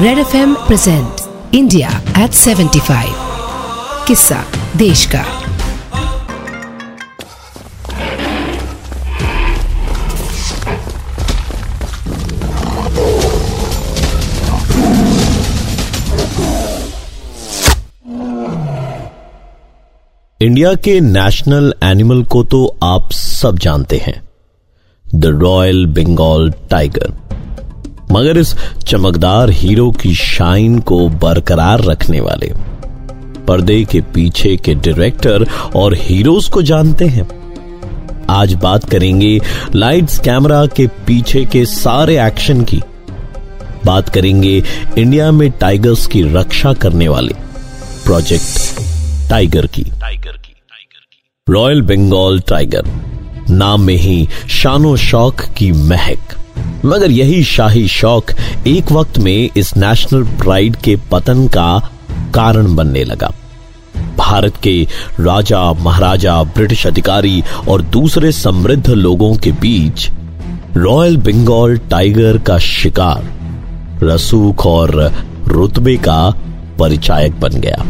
Red F M present India at 75 किस्सा देश का इंडिया के नेशनल एनिमल को तो आप सब जानते हैं द रॉयल बंगाल टाइगर मगर इस चमकदार हीरो की शाइन को बरकरार रखने वाले पर्दे के पीछे के डायरेक्टर और हीरोज को जानते हैं। आज बात करेंगे लाइट्स कैमरा के पीछे के सारे एक्शन की। बात करेंगे इंडिया में टाइगर्स की रक्षा करने वाले प्रोजेक्ट टाइगर की। टाइगर की टाइगर की रॉयल बंगाल टाइगर नाम में ही शानो शौक की महक। मगर यही शाही शौक एक वक्त में इस नेशनल प्राइड के पतन का कारण बनने लगा। भारत के राजा, महाराजा, ब्रिटिश अधिकारी और दूसरे समृद्ध लोगों के बीच रॉयल बंगाल टाइगर का शिकार, रसूख और रुतबे का परिचायक बन गया।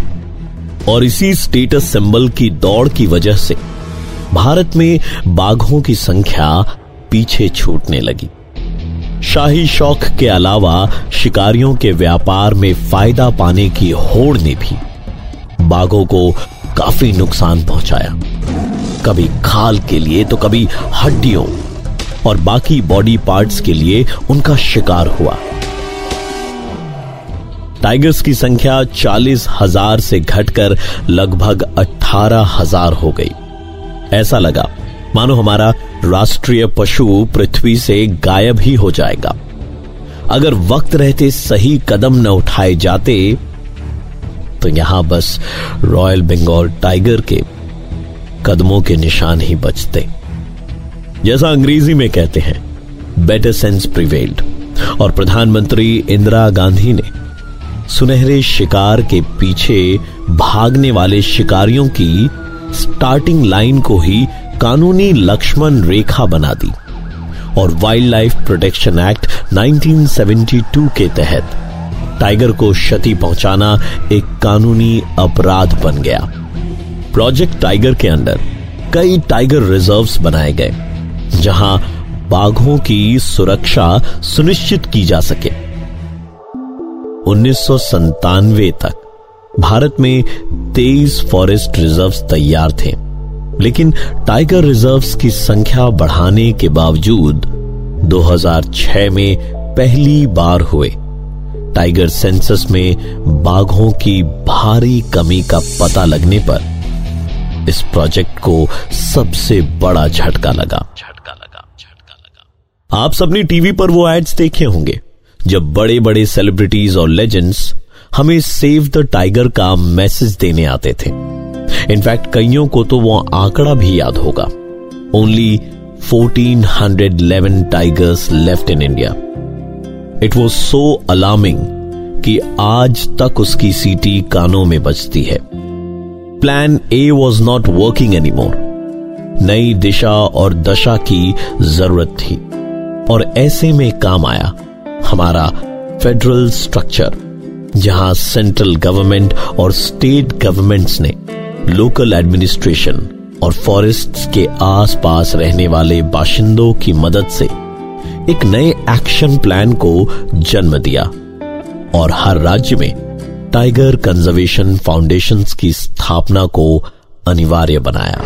और इसी स्टेटस सिंबल की दौड़ की वजह से भारत में बाघों की संख्या पीछे छूटने लगी। शाही शौक के अलावा शिकारियों के व्यापार में फ़ायदा पाने की होड़ ने भी बाघों को काफ़ी नुकसान पहुँचाया। कभी खाल के लिए तो कभी हड्डियों और बाकी बॉडी पार्ट्स के लिए उनका शिकार हुआ। टाइगर्स की संख्या चालीस हज़ार से घटकर लगभग अठारह हज़ार हो गई। ऐसा लगा, मानो हमारा राष्ट्रीय पशु पृथ्वी से गायब ही हो जाएगा। अगर वक्त रहते सही कदम न उठाए जाते तो यहाँ बस रॉयल बंगाल टाइगर के कदमों के निशान ही बचते। जैसा अंग्रेज़ी में कहते हैं बेटर सेंस प्रिवेल्ड और प्रधानमंत्री इंदिरा गांधी ने सुनहरे शिकार के पीछे भागने वाले शिकारियों की स्टार्टिंग लाइन को ही कानूनी लक्ष्मण रेखा बना दी और वाइल्ड लाइफ प्रोटेक्शन एक्ट 1972 के तहत टाइगर को क्षति पहुंचाना एक कानूनी अपराध बन गया। प्रोजेक्ट टाइगर के अंदर कई टाइगर रिजर्व्स बनाए गए, जहाँ बाघों की सुरक्षा सुनिश्चित की जा सके। उन्नीस तक भारत में 23 फॉरेस्ट रिजर्व्स तैयार थे। लेकिन टाइगर रिजर्व्स की संख्या बढ़ाने के बावजूद 2006 में पहली बार हुए। टाइगर सेंसस में बाघों की भारी कमी का पता लगने पर इस प्रोजेक्ट को सबसे बड़ा झटका लगा। झटका लगा झटका लगा। आप सबने टीवी पर वो एड्स देखे होंगे, जब बड़े बड़े सेलिब्रिटीज और लेजेंड्स हमें सेव द टाइगर का मैसेज देने आते थे। इनफैक्ट कईयों को तो वो आंकड़ा भी याद होगा। Only 1411 tigers left in India it was so alarming कि आज तक उसकी सीटी कानों में बजती है। Plan A was not working any more नई दिशा और दशा की ज़रूरत थी। और ऐसे में काम आया हमारा फेडरल स्ट्रक्चर जहाँ सेंट्रल गवर्नमेंट और स्टेट गवर्नमेंट्स ने लोकल एडमिनिस्ट्रेशन और फॉरेस्ट्स के आसपास रहने वाले बाशिंदों की मदद से एक नए एक्शन प्लान को जन्म दिया और हर राज्य में टाइगर कंजर्वेशन फाउंडेशन की स्थापना को अनिवार्य बनाया।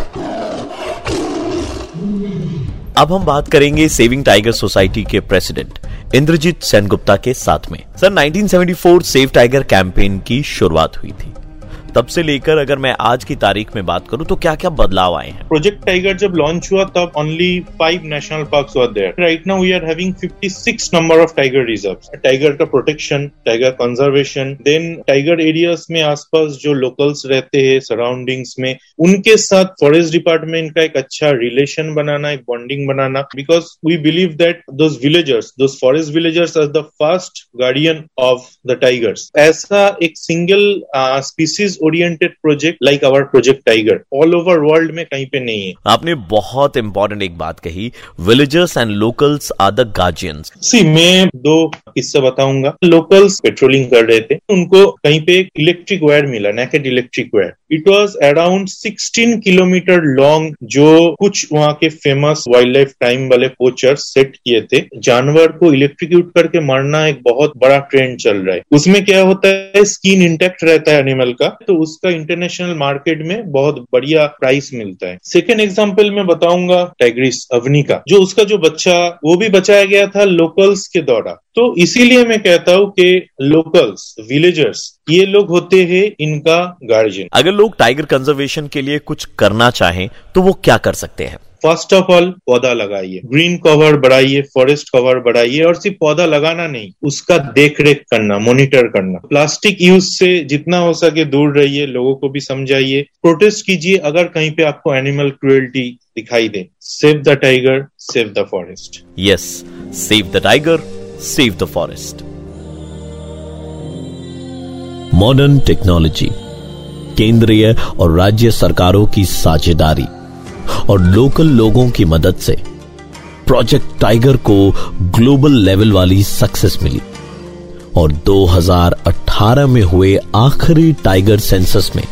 अब हम बात करेंगे सेविंग टाइगर सोसाइटी के प्रेसिडेंट इंद्रजीत सेनगुप्ता के साथ में। सर 1974 सेव टाइगर कैंपेन की शुरुआत हुई थी। तब से लेकर अगर मैं आज की तारीख में बात करूँ तो क्या क्या बदलाव आए हैं? प्रोजेक्ट टाइगर जब लॉन्च हुआ, तब only five national park there right now we are having 56 number of tiger reserve tiger का protection tiger conservation then tiger areas में आसपास जो लोकल्स रहते हैं सराउंडिंग्स में, उनके साथ फॉरेस्ट डिपार्टमेंट का एक अच्छा रिलेशन बनाना, एक bonding banana because we believe that those villagers those forest villagers are the first guardian of the tigers ऐसा एक single species oriented project like our project tiger all over world में कहीं पे नहीं है। आपने बहुत इंपॉर्टेंट एक बात कही villagers and locals are the guardians see मैं दो किस्सा बताऊँगा। लोकल्स पेट्रोलिंग कर रहे थे। उनको कहीं पे इलेक्ट्रिक वायर मिला naked electric wire it was around 16 kilometre long जो कुछ वहाँ के फ़ेमस वाइल्ड लाइफ टाइम वाले पोचर सेट किए थे। जानवर को इलेक्ट्रिक्यूट करके मारना एक बहुत बड़ा ट्रेंड चल रहा है। उसमें क्या होता है? स्किन इंटेक्ट रहता है एनिमल का। तो उसका इंटरनेशनल मार्केट में बहुत बढ़िया प्राइस मिलता है। सेकेंड एग्ज़ाम्पल मैं बताऊँगा टाइग्रिस अवनी का जो उसका जो बच्चा, वो भी बचाया गया था लोकल्स के द्वारा। तो इसीलिए मैं कहता हूँ कि लोकल्स विलेजर्स ये लोग होते हैं इनका गार्जियन अगर लोग टाइगर कंजर्वेशन के लिए कुछ करना चाहें तो वो क्या कर सकते हैं? फ़र्स्ट ऑफ़ ऑल पौधा लगाइए। ग्रीन कवर बढ़ाइए फॉरेस्ट कवर बढ़ाइए और सिर्फ़ पौधा लगाना नहीं उसका देख रेख करना मॉनिटर करना। प्लास्टिक यूज़ से जितना हो सके दूर रहिए लोगों को भी समझाइए। प्रोटेस्ट कीजिए अगर कहीं पे आपको एनिमल क्रुएल्टी दिखाई दे। Save the tiger save the forest yes save the tiger save the forest modern technology केंद्रीय और राज्य सरकारों की साझेदारी। और लोकल लोगों की मदद से प्रोजेक्ट टाइगर को ग्लोबल लेवल वाली सक्सेस मिली। और 2018 में हुए आखिरी टाइगर सेंसस में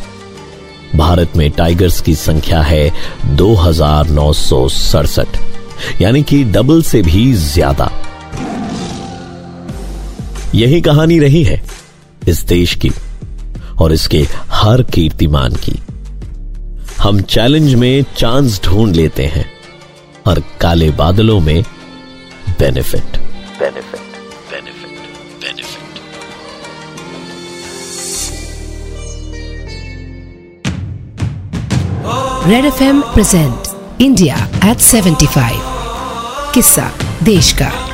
भारत में टाइगर्स की संख्या है दो हज़ार नौ सौ सड़सठ, यानी कि डबल से भी ज़्यादा। यही कहानी रही है इस देश की और इसके हर कीर्तिमान की। हम चैलेंज में चांस ढूंढ लेते हैं और काले बादलों में benefit benefit benefit benefit red F M present India at 75 किस्सा देश का।